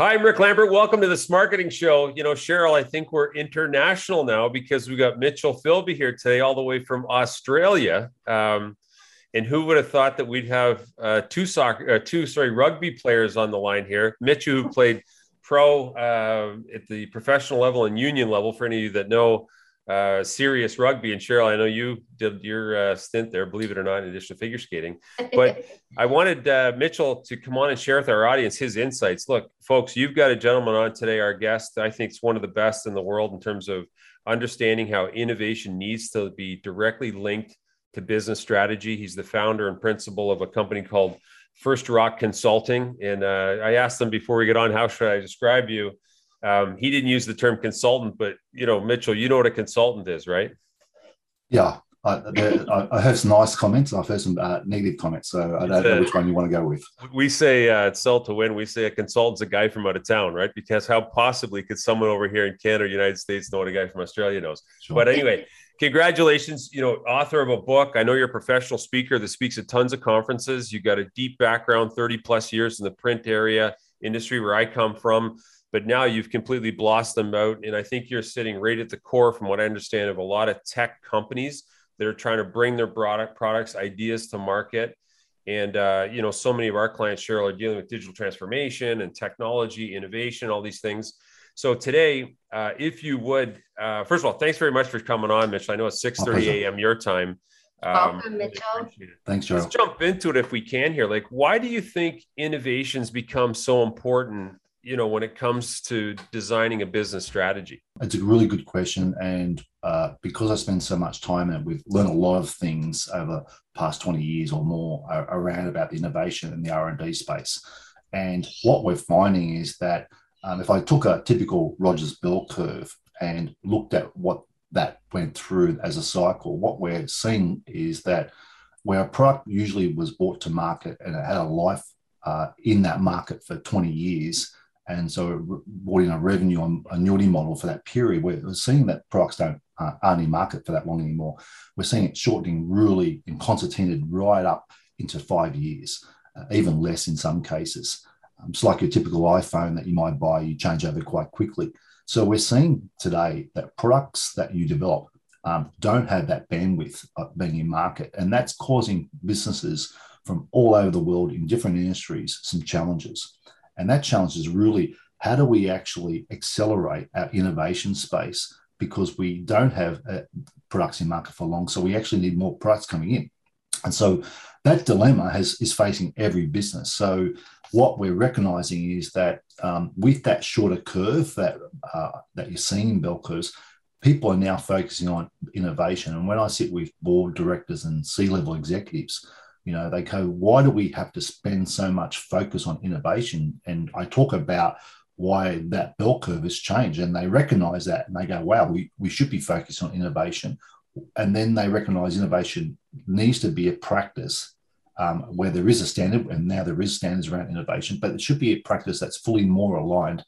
Hi, I'm Rick Lambert. Welcome to the Smarketing Show. You know, Cheryl, I think we're international now because we got Mitchell Philby here today, all the way from Australia. Um, and who would have thought that we'd have uh, two soccer, uh, two sorry, rugby players on the line here? Mitchell, who played pro uh, at the professional level and union level. For any of you that know, uh, serious rugby. And Cheryl, I know you did your uh, stint there, believe it or not, in addition to figure skating. But I wanted uh, Mitchell to come on and share with our audience his insights. Look, folks, you've got a gentleman on today, our guest. I think it's one of the best in the world in terms of understanding how innovation needs to be directly linked to business strategy. He's the founder and principal of a company called First Rock Consulting. And uh, I asked them before we get on, how should I describe you? Um, he didn't use the term consultant, but you know, Mitchell, you know what a consultant is, right? Yeah, I, I heard some nice comments. And I've heard some uh, negative comments, so I don't know which one you want to go with. We say uh, sell to win. We say a consultant's a guy from out of town, right? Because how possibly could someone over here in Canada United States know what a guy from Australia knows? Sure. But anyway, congratulations. You know, author of a book. I know you're a professional speaker that speaks at tons of conferences. You got a deep background, 30 plus years in the print area industry where I come from but now you've completely blossomed out. And I think you're sitting right at the core, from what I understand, of a lot of tech companies that are trying to bring their product products, ideas to market. And uh, you know, so many of our clients, Cheryl, are dealing with digital transformation and technology, innovation, all these things. So today, uh, if you would, uh, first of all, thanks very much for coming on, Mitchell. I know it's 6:30 a.m. your time. Um, Welcome, Mitchell. Thanks, Joe. Let's jump into it if we can here. Like, why do you think innovations become so important you know when it comes to designing a business strategy? It's a really good question and uh, because i spend so much time and we've learned a lot of things over past 20 years or more around about the innovation in the r&d space. And what we're finding is that um, if i took a typical rogers bell curve and looked at what that went through as a cycle what we're seeing is that where a product usually was brought to market and it had a life uh, in that market for 20 years and so in a revenue on annuity model for that period. We're seeing that products don't uh, aren't in market for that long anymore. We're seeing it shortening really in concertinaed right up into five years, uh, even less in some cases. Um, it's like your typical iPhone that you might buy, you change over quite quickly. So we're seeing today that products that you develop um, don't have that bandwidth being in market, and that's causing businesses from all over the world in different industries some challenges. And that challenge is really how do we actually accelerate our innovation space because we don't have uh, products in market for long. So we actually need more products coming in. And so that dilemma has, is facing every business. So what we're recognizing is that um, with that shorter curve that, uh, that you're seeing in bell curves, people are now focusing on innovation. And when I sit with board directors and C-level executives, you know, they go, why do we have to spend so much focus on innovation? And I talk about why that bell curve has changed. And they recognize that and they go, wow, we, we should be focused on innovation. And then they recognize innovation needs to be a practice um, where there is a standard, and now there is standards around innovation, but it should be a practice that's fully more aligned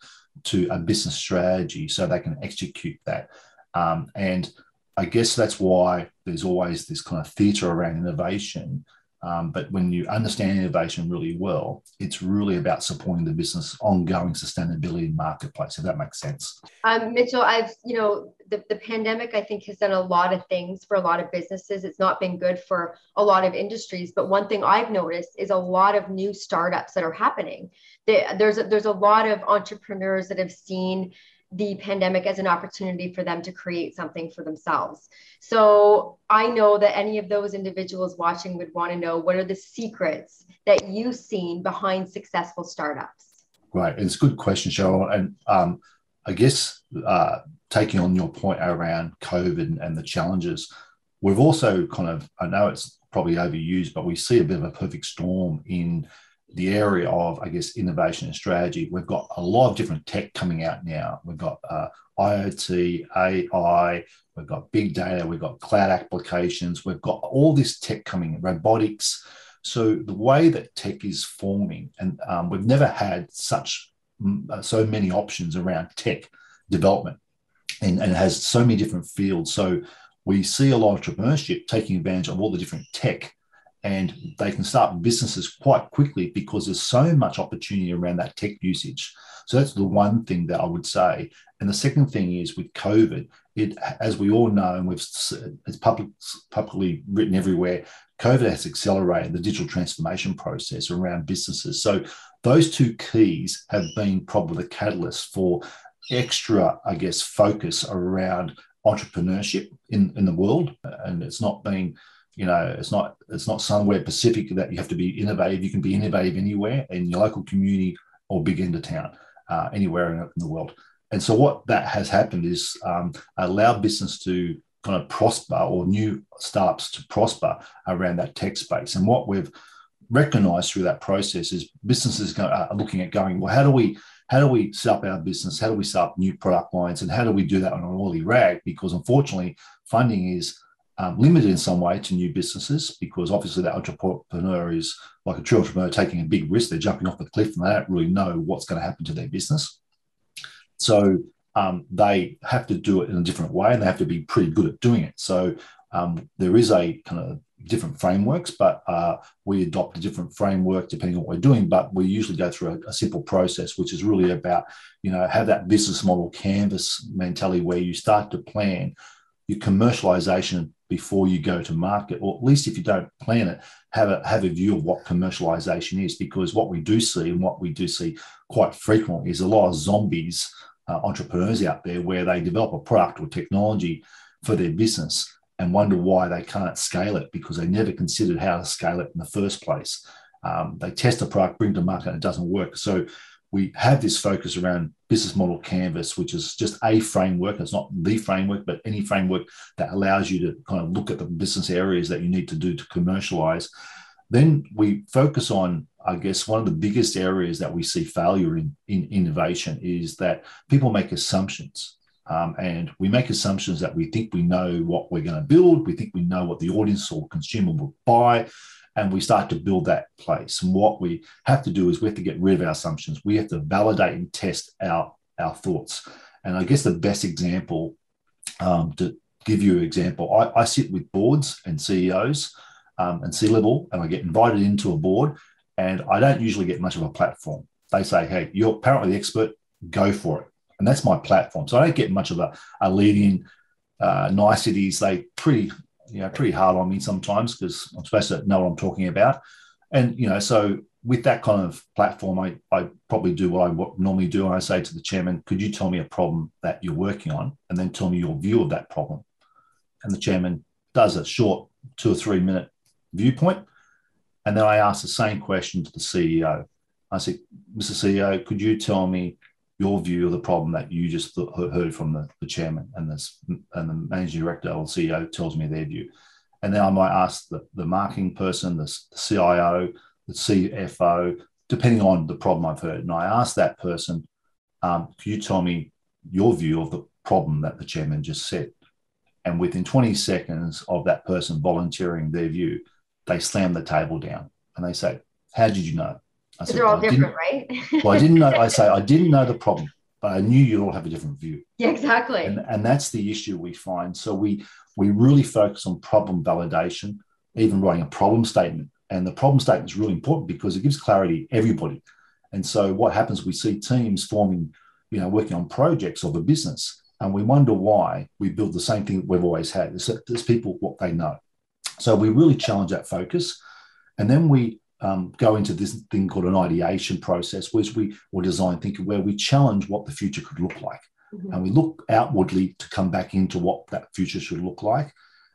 to a business strategy so they can execute that. Um, and I guess that's why there's always this kind of theatre around innovation um, but when you understand innovation really well, it's really about supporting the business ongoing sustainability in marketplace. If that makes sense. Um, Mitchell, I've you know the, the pandemic I think has done a lot of things for a lot of businesses. It's not been good for a lot of industries, but one thing I've noticed is a lot of new startups that are happening. There's a, there's a lot of entrepreneurs that have seen the pandemic as an opportunity for them to create something for themselves. So I know that any of those individuals watching would want to know what are the secrets that you've seen behind successful startups? Right. It's a good question, Cheryl. And um, I guess uh, taking on your point around COVID and the challenges, we've also kind of, I know it's probably overused, but we see a bit of a perfect storm in the area of, I guess, innovation and strategy, we've got a lot of different tech coming out now. We've got uh, IoT, AI, we've got big data, we've got cloud applications, we've got all this tech coming, robotics. So the way that tech is forming, and um, we've never had such uh, so many options around tech development, and, and it has so many different fields. So we see a lot of entrepreneurship taking advantage of all the different tech and they can start businesses quite quickly because there's so much opportunity around that tech usage. So that's the one thing that I would say. And the second thing is with COVID, it, as we all know, and we've it's public, publicly written everywhere, COVID has accelerated the digital transformation process around businesses. So those two keys have been probably the catalyst for extra, I guess, focus around entrepreneurship in, in the world. And it's not being you know it's not it's not somewhere specific that you have to be innovative. You can be innovative anywhere in your local community or big end of town uh, anywhere in, in, the world. And so what that has happened is um, allow business to kind of prosper or new startups to prosper around that tech space. And what we've recognized through that process is businesses are looking at going well how do we how do we set up our business? How do we set up new product lines? And how do we do that on an oily rag because unfortunately funding is um, limited in some way to new businesses because obviously that entrepreneur is like a true entrepreneur taking a big risk. They're jumping off the cliff and they don't really know what's going to happen to their business. So um, they have to do it in a different way and they have to be pretty good at doing it. So um, there is a kind of different frameworks, but uh, we adopt a different framework depending on what we're doing. But we usually go through a, a, simple process, which is really about, you know, have that business model canvas mentality where you start to plan your commercialization before you go to market, or at least if you don't plan it, have a have a view of what commercialization is. Because what we do see, and what we do see quite frequently, is a lot of zombies uh, entrepreneurs out there where they develop a product or technology for their business and wonder why they can't scale it because they never considered how to scale it in the first place. Um, they test a product, bring it to market, and it doesn't work. So we have this focus around business model canvas, which is just a framework. It's not the framework, but any framework that allows you to kind of look at the business areas that you need to do to commercialize. Then we focus on, I guess, one of the biggest areas that we see failure in, in innovation is that people make assumptions. Um, and we make assumptions that we think we know what we're going to build, we think we know what the audience or consumer will buy, and we start to build that place. And what we have to do is we have to get rid of our assumptions. We have to validate and test our, our thoughts. And I guess the best example um, to give you an example, I, I, sit with boards and CEOs um, and C level, and I get invited into a board, and I don't usually get much of a platform. They say, "Hey, you're apparently the expert. Go for it," and that's my platform. So I don't get much of a, a leading uh, niceties. They pretty you know pretty hard on me sometimes because I'm supposed to know what I'm talking about. And you know, so with that kind of platform, I, I probably do what I normally do. And I say to the chairman, could you tell me a problem that you're working on and then tell me your view of that problem? And the chairman does a short two or three minute viewpoint. And then I ask the same question to the CEO. I said, Mr. CEO, could you tell me your view of the problem that you just heard from the, the chairman and, this, and the managing director or CEO tells me their view. And then I might ask the, the marketing person, the, the CIO, the CFO, depending on the problem I've heard. And I ask that person, um, can you tell me your view of the problem that the chairman just said? And within 20 seconds of that person volunteering their view, they slam the table down and they say, How did you know? I said, They're all different, right? well, I didn't know. I say I didn't know the problem, but I knew you'd all have a different view. Yeah, exactly. And, and that's the issue we find. So we we really focus on problem validation, even writing a problem statement. And the problem statement is really important because it gives clarity to everybody. And so what happens? We see teams forming, you know, working on projects of a business, and we wonder why we build the same thing that we've always had. There's, there's people what they know. So we really challenge that focus, and then we um, go into this thing called an ideation process, which we or design thinking, where we challenge what the future could look like, mm-hmm. and we look outwardly to come back into what that future should look like,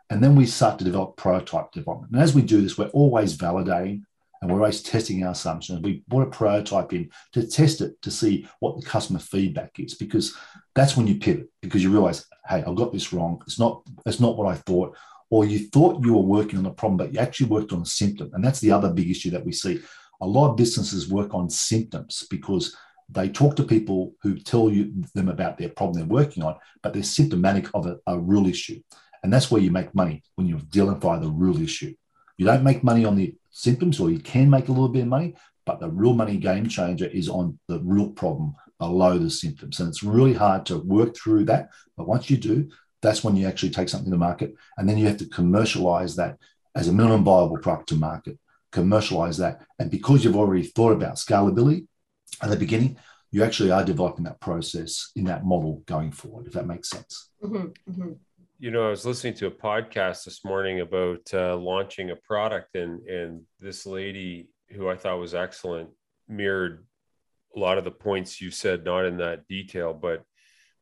and then we start to develop prototype development. And as we do this, we're always validating and we're always testing our assumptions. We put a prototype in to test it to see what the customer feedback is, because that's when you pivot because you realize, hey, I got this wrong. It's not it's not what I thought or you thought you were working on a problem, but you actually worked on a symptom. And that's the other big issue that we see. A lot of businesses work on symptoms because they talk to people who tell you them about their problem they're working on, but they're symptomatic of a, a real issue. And that's where you make money when you identify the real issue. You don't make money on the symptoms, or you can make a little bit of money, but the real money game changer is on the real problem below the symptoms. And it's really hard to work through that. But once you do, that's when you actually take something to market and then you have to commercialize that as a minimum viable product to market, commercialize that. And because you've already thought about scalability at the beginning, you actually are developing that process in that model going forward, if that makes sense. Mm-hmm, mm-hmm. You know, I was listening to a podcast this morning about uh, launching a product, and and this lady who I thought was excellent mirrored a lot of the points you said, not in that detail, but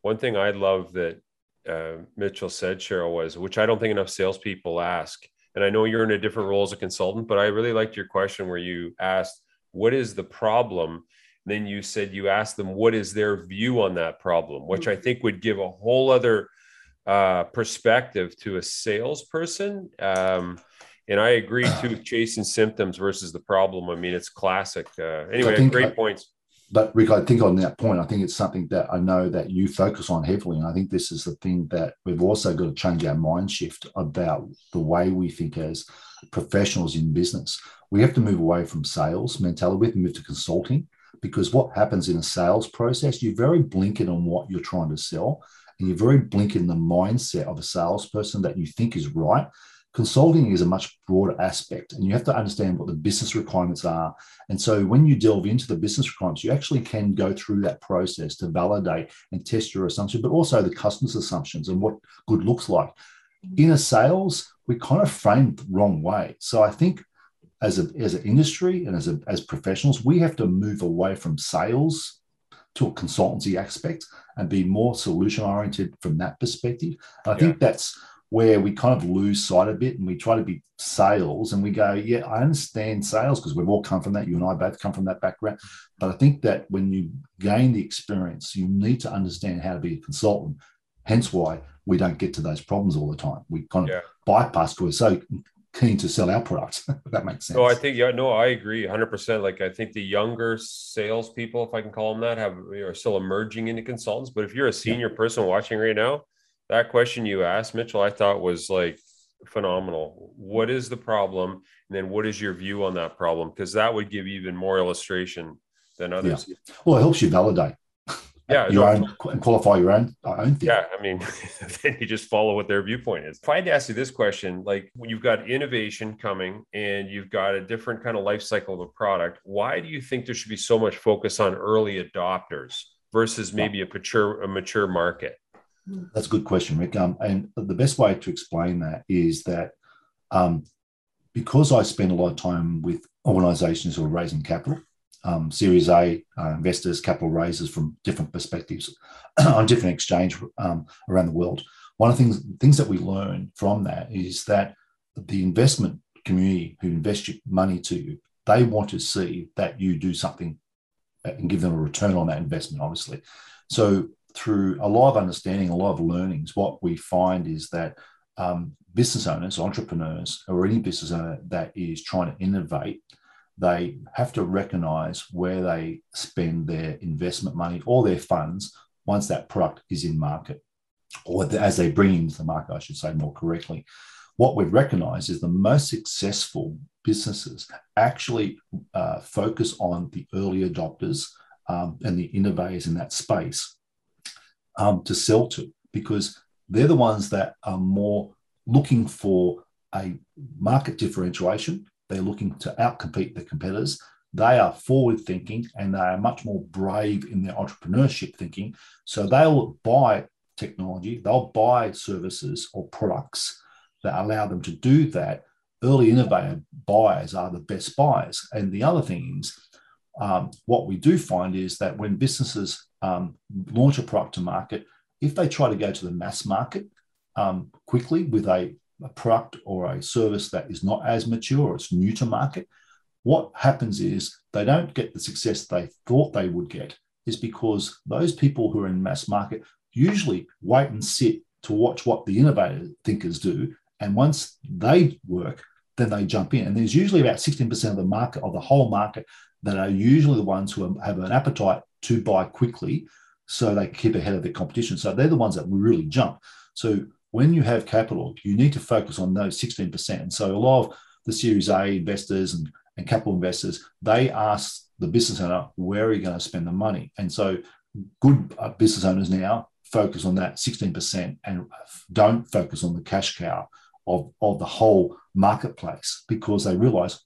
one thing I love that uh, Mitchell said, Cheryl, was which I don't think enough salespeople ask. And I know you're in a different role as a consultant, but I really liked your question where you asked, "What is the problem?" then you said you asked them what is their view on that problem, which I mm-hmm. think would give a whole other uh, perspective to a salesperson. Um, and I agree too, chasing symptoms versus the problem. I mean, it's classic. Uh, anyway, great I, points. But Rick, I think on that point, I think it's something that I know that you focus on heavily. And I think this is the thing that we've also got to change our mind shift about the way we think as professionals in business. We have to move away from sales mentality, we have to move to consulting because what happens in a sales process, you're very blinkered on what you're trying to sell, and you're very blinkered in the mindset of a salesperson that you think is right. Consulting is a much broader aspect, and you have to understand what the business requirements are. And so, when you delve into the business requirements, you actually can go through that process to validate and test your assumption, but also the customer's assumptions and what good looks like. Mm-hmm. In a sales, we kind of framed the wrong way. So, I think as, a, as an industry and as, a, as professionals, we have to move away from sales to a consultancy aspect and be more solution oriented from that perspective. I yeah. think that's where we kind of lose sight a bit and we try to be sales and we go, yeah, I understand sales because we've all come from that. You and I both come from that background. But I think that when you gain the experience, you need to understand how to be a consultant. Hence why we don't get to those problems all the time. We kind of yeah. bypass because we're so keen to sell our product. that makes sense. No, I think yeah, no, I agree 100. percent Like I think the younger salespeople, if I can call them that, have are still emerging into consultants. But if you're a senior yeah. person watching right now, that question you asked Mitchell, I thought was like phenomenal. What is the problem, and then what is your view on that problem? Because that would give even more illustration than others. Yeah. Well, it helps you validate yeah, your own and qualify your own uh, own thing. Yeah, I mean, then you just follow what their viewpoint is. If I had to ask you this question, like when you've got innovation coming and you've got a different kind of life cycle of a product, why do you think there should be so much focus on early adopters versus maybe a mature a mature market? That's a good question, Rick. Um, and the best way to explain that is that um, because I spend a lot of time with organizations who are raising capital, um, Series A uh, investors, capital raisers from different perspectives on different exchange um, around the world. One of the things, things that we learn from that is that the investment community who invest money to you, they want to see that you do something and give them a return on that investment, obviously. So through a lot of understanding, a lot of learnings, what we find is that um, business owners, entrepreneurs, or any business owner that is trying to innovate they have to recognize where they spend their investment money or their funds once that product is in market, or as they bring into the market, I should say more correctly. What we've recognized is the most successful businesses actually uh, focus on the early adopters um, and the innovators in that space um, to sell to because they're the ones that are more looking for a market differentiation they're looking to outcompete their competitors. They are forward thinking and they are much more brave in their entrepreneurship thinking. So they'll buy technology, they'll buy services or products that allow them to do that. Early innovative buyers are the best buyers. And the other thing is, um, what we do find is that when businesses um, launch a product to market, if they try to go to the mass market um, quickly with a a product or a service that is not as mature, or it's new to market, what happens is they don't get the success they thought they would get, is because those people who are in mass market usually wait and sit to watch what the innovator thinkers do. And once they work, then they jump in. And there's usually about 16% of the market, of the whole market, that are usually the ones who have an appetite to buy quickly so they keep ahead of their competition. So they're the ones that really jump. So when you have capital, you need to focus on those 16%. And so a lot of the Series A investors and, and capital investors, they ask the business owner, where are you going to spend the money? And so good uh, business owners now focus on that 16% and don't focus on the cash cow of, of the whole marketplace because they realize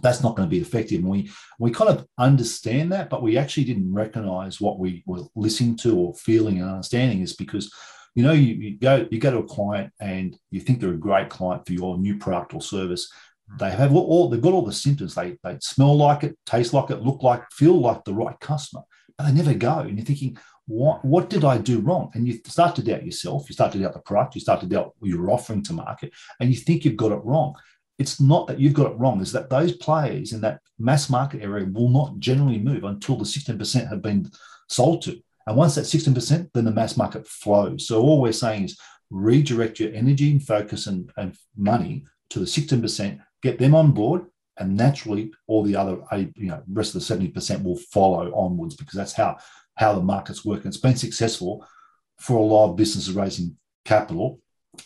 that's not going to be effective. And we we kind of understand that, but we actually didn't recognize what we were listening to or feeling and understanding is because you know you, you go you go to a client and you think they're a great client for your new product or service. They have all they've got all the symptoms. They they smell like it, taste like it, look like, feel like the right customer, but they never go. And you're thinking, what what did I do wrong? And you start to doubt yourself. You start to doubt the product. You start to doubt what you're offering to market, and you think you've got it wrong it's not that you've got it wrong, is that those players in that mass market area will not generally move until the 16% have been sold to. And once that 16%, then the mass market flows. So all we're saying is redirect your energy and focus and, and money to the 16%, get them on board, and naturally all the other you know rest of the 70% will follow onwards because that's how how the markets work. And it's been successful for a lot of businesses raising capital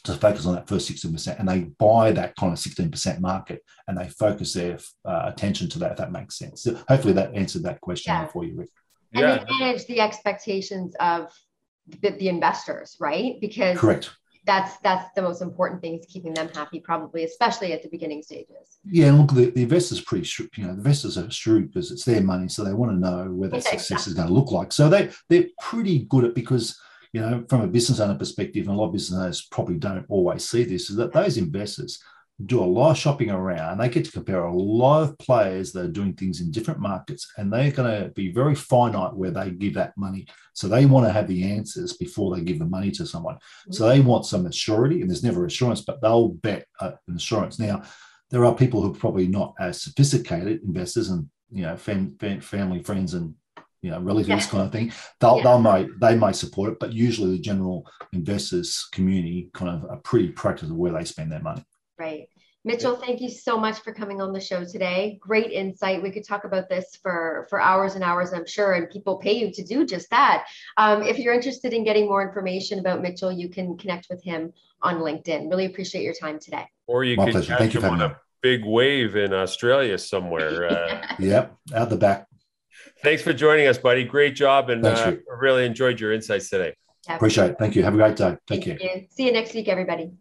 to focus on that first 16% and they buy that kind of 16% market and they focus their uh, attention to that if that makes sense so hopefully that answered that question yeah. for you rick and yeah. they manage the expectations of the, the, investors right because correct that's that's the most important thing is keeping them happy probably especially at the beginning stages. Yeah and look the, the investors pretty shrewd you know the investors are shrewd because it's their money so they want to know where that success exactly. is going to look like. So they they're pretty good at because you know, from a business owner perspective, and a lot of business owners probably don't always see this, is that those investors do a lot of shopping around. They get to compare a lot of players that are doing things in different markets, and they're going to be very finite where they give that money. So they want to have the answers before they give the money to someone. So they want some assurity, and there's never assurance, but they'll bet uh, insurance. Now, there are people who are probably not as sophisticated investors and you know fam- fam- family friends and you know, relatives yeah. kind of thing. They'll, yeah. they'll may they may support it, but usually the general investors community kind of are pretty practical where they spend their money. Right. Mitchell, thank you so much for coming on the show today. Great insight. We could talk about this for, for hours and hours, I'm sure, and people pay you to do just that. Um, if you're interested in getting more information about Mitchell, you can connect with him on LinkedIn. Really appreciate your time today. Or you My can pleasure. catch him on a big wave in Australia somewhere. Uh, yep, out the back. Thanks for joining us, buddy. Great job, and uh, really enjoyed your insights today. Appreciate it. Thank you. Have a great day. Take Thank care. You. See you next week, everybody.